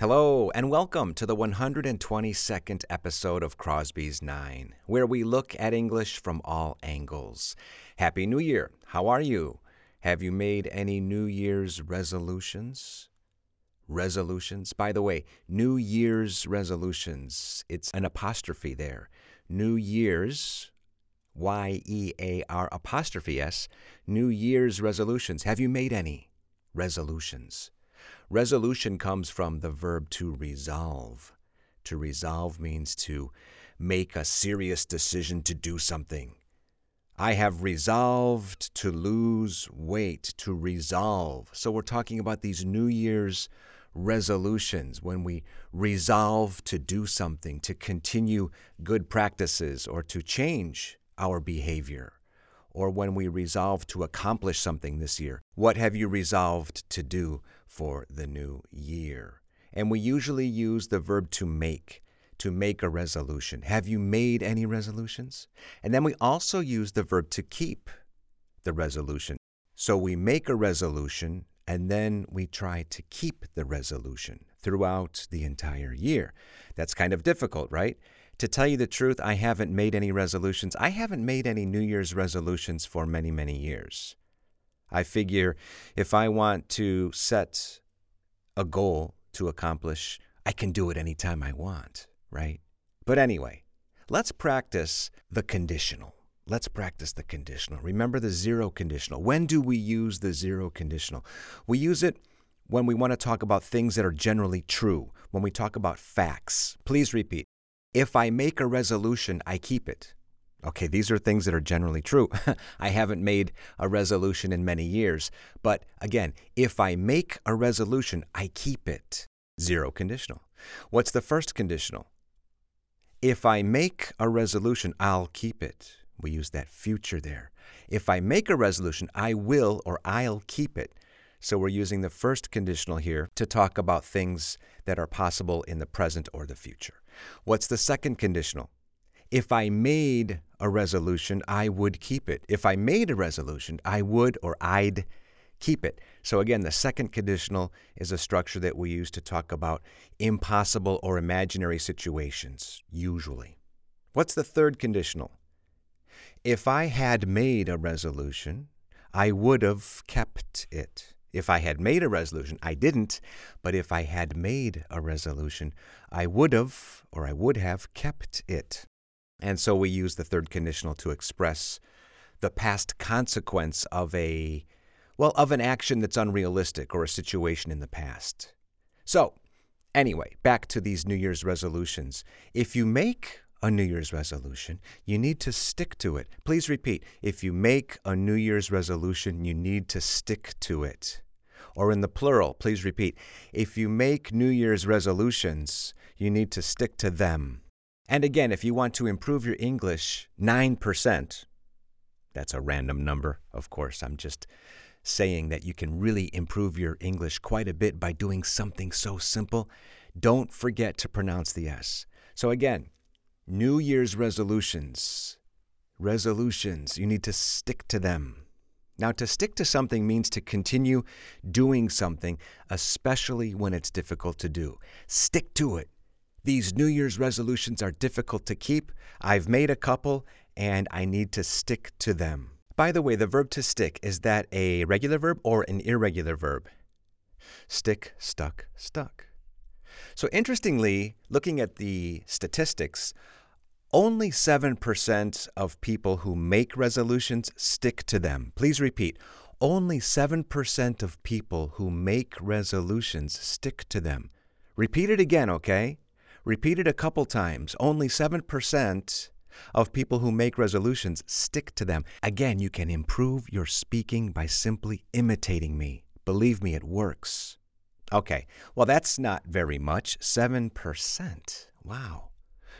Hello, and welcome to the 122nd episode of Crosby's Nine, where we look at English from all angles. Happy New Year! How are you? Have you made any New Year's resolutions? Resolutions? By the way, New Year's resolutions, it's an apostrophe there. New Year's, Y E A R apostrophe S, New Year's resolutions. Have you made any resolutions? Resolution comes from the verb to resolve. To resolve means to make a serious decision to do something. I have resolved to lose weight, to resolve. So we're talking about these New Year's resolutions when we resolve to do something, to continue good practices, or to change our behavior, or when we resolve to accomplish something this year. What have you resolved to do? For the new year. And we usually use the verb to make, to make a resolution. Have you made any resolutions? And then we also use the verb to keep the resolution. So we make a resolution and then we try to keep the resolution throughout the entire year. That's kind of difficult, right? To tell you the truth, I haven't made any resolutions. I haven't made any New Year's resolutions for many, many years. I figure if I want to set a goal to accomplish, I can do it anytime I want, right? But anyway, let's practice the conditional. Let's practice the conditional. Remember the zero conditional. When do we use the zero conditional? We use it when we want to talk about things that are generally true, when we talk about facts. Please repeat. If I make a resolution, I keep it. Okay, these are things that are generally true. I haven't made a resolution in many years. But again, if I make a resolution, I keep it. Zero conditional. What's the first conditional? If I make a resolution, I'll keep it. We use that future there. If I make a resolution, I will or I'll keep it. So we're using the first conditional here to talk about things that are possible in the present or the future. What's the second conditional? If I made a resolution, I would keep it. If I made a resolution, I would or I'd keep it. So again, the second conditional is a structure that we use to talk about impossible or imaginary situations, usually. What's the third conditional? If I had made a resolution, I would have kept it. If I had made a resolution, I didn't, but if I had made a resolution, I would have or I would have kept it. And so we use the third conditional to express the past consequence of a, well, of an action that's unrealistic or a situation in the past. So, anyway, back to these New Year's resolutions. If you make a New Year's resolution, you need to stick to it. Please repeat if you make a New Year's resolution, you need to stick to it. Or in the plural, please repeat if you make New Year's resolutions, you need to stick to them. And again, if you want to improve your English 9%, that's a random number, of course. I'm just saying that you can really improve your English quite a bit by doing something so simple. Don't forget to pronounce the S. So, again, New Year's resolutions. Resolutions, you need to stick to them. Now, to stick to something means to continue doing something, especially when it's difficult to do. Stick to it. These New Year's resolutions are difficult to keep. I've made a couple and I need to stick to them. By the way, the verb to stick, is that a regular verb or an irregular verb? Stick, stuck, stuck. So, interestingly, looking at the statistics, only 7% of people who make resolutions stick to them. Please repeat. Only 7% of people who make resolutions stick to them. Repeat it again, okay? Repeated a couple times, only 7% of people who make resolutions stick to them. Again, you can improve your speaking by simply imitating me. Believe me, it works. Okay, well, that's not very much. 7%. Wow.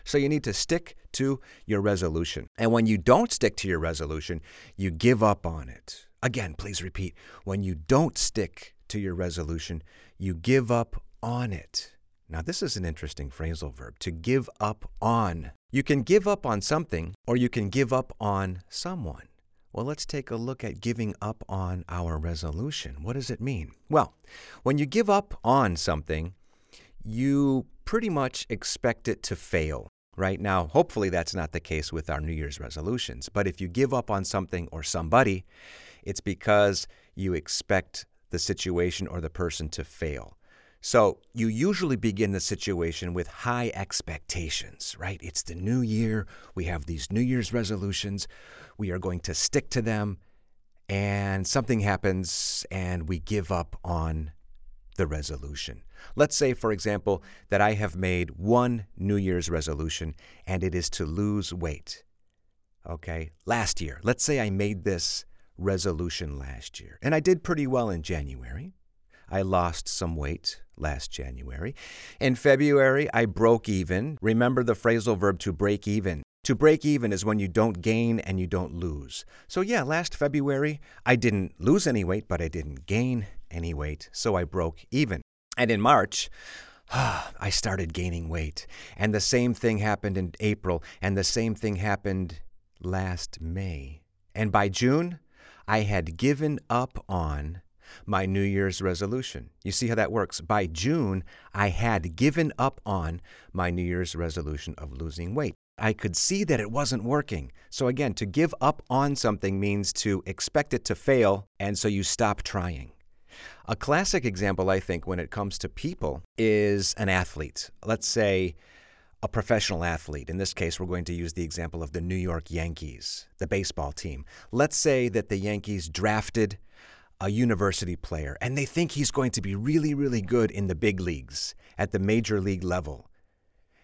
So you need to stick to your resolution. And when you don't stick to your resolution, you give up on it. Again, please repeat. When you don't stick to your resolution, you give up on it. Now, this is an interesting phrasal verb to give up on. You can give up on something or you can give up on someone. Well, let's take a look at giving up on our resolution. What does it mean? Well, when you give up on something, you pretty much expect it to fail. Right now, hopefully that's not the case with our New Year's resolutions. But if you give up on something or somebody, it's because you expect the situation or the person to fail. So you usually begin the situation with high expectations, right? It's the new year. We have these New Year's resolutions. We are going to stick to them. And something happens and we give up on the resolution. Let's say, for example, that I have made one New Year's resolution and it is to lose weight. Okay, last year, let's say I made this resolution last year and I did pretty well in January. I lost some weight last January. In February, I broke even. Remember the phrasal verb to break even. To break even is when you don't gain and you don't lose. So, yeah, last February, I didn't lose any weight, but I didn't gain any weight, so I broke even. And in March, I started gaining weight. And the same thing happened in April, and the same thing happened last May. And by June, I had given up on my New Year's resolution. You see how that works? By June, I had given up on my New Year's resolution of losing weight. I could see that it wasn't working. So, again, to give up on something means to expect it to fail, and so you stop trying. A classic example, I think, when it comes to people is an athlete. Let's say a professional athlete. In this case, we're going to use the example of the New York Yankees, the baseball team. Let's say that the Yankees drafted a university player and they think he's going to be really, really good in the big leagues at the major league level.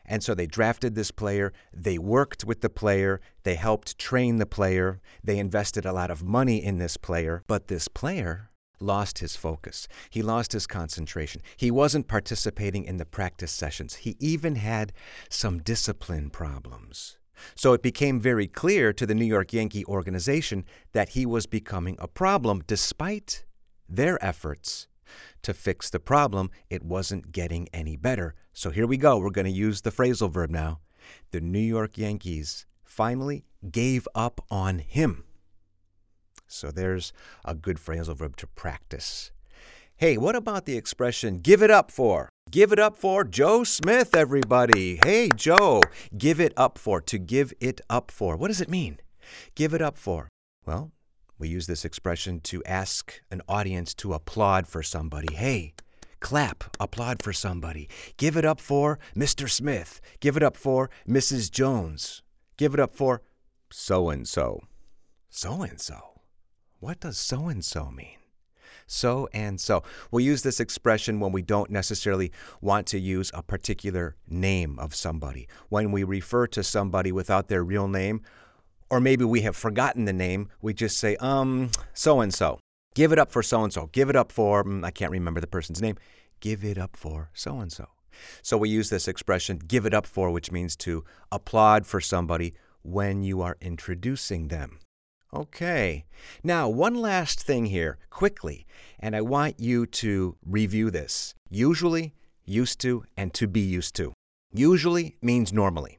And so they drafted this player, they worked with the player, they helped train the player, they invested a lot of money in this player, but this player lost his focus. He lost his concentration. He wasn't participating in the practice sessions. He even had some discipline problems. So it became very clear to the New York Yankee organization that he was becoming a problem despite their efforts to fix the problem. It wasn't getting any better. So here we go. We're going to use the phrasal verb now. The New York Yankees finally gave up on him. So there's a good phrasal verb to practice. Hey, what about the expression give it up for? Give it up for Joe Smith, everybody. Hey, Joe, give it up for. To give it up for. What does it mean? Give it up for. Well, we use this expression to ask an audience to applaud for somebody. Hey, clap, applaud for somebody. Give it up for Mr. Smith. Give it up for Mrs. Jones. Give it up for so and so. So and so. What does so and so mean? So and so. We'll use this expression when we don't necessarily want to use a particular name of somebody. When we refer to somebody without their real name, or maybe we have forgotten the name, we just say, um, so and so. Give it up for so and so. Give it up for, mm, I can't remember the person's name. Give it up for so and so. So we use this expression, give it up for, which means to applaud for somebody when you are introducing them. Okay. Now, one last thing here, quickly, and I want you to review this. Usually, used to, and to be used to. Usually means normally.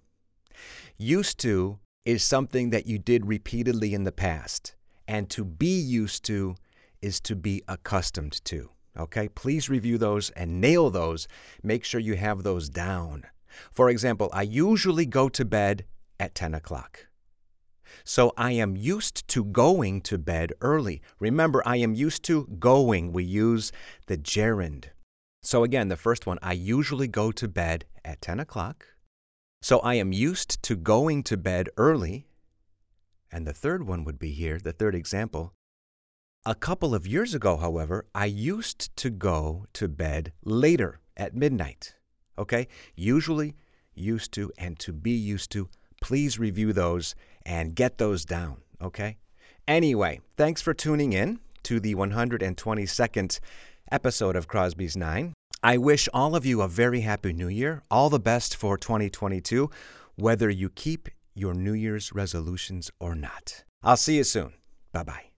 Used to is something that you did repeatedly in the past, and to be used to is to be accustomed to. Okay? Please review those and nail those. Make sure you have those down. For example, I usually go to bed at 10 o'clock. So I am used to going to bed early. Remember, I am used to going. We use the gerund. So again, the first one, I usually go to bed at 10 o'clock. So I am used to going to bed early. And the third one would be here, the third example. A couple of years ago, however, I used to go to bed later at midnight. Okay? Usually, used to, and to be used to please review those and get those down, okay? Anyway, thanks for tuning in to the 122nd episode of Crosby's Nine. I wish all of you a very happy new year, all the best for 2022, whether you keep your New Year's resolutions or not. I'll see you soon. Bye bye.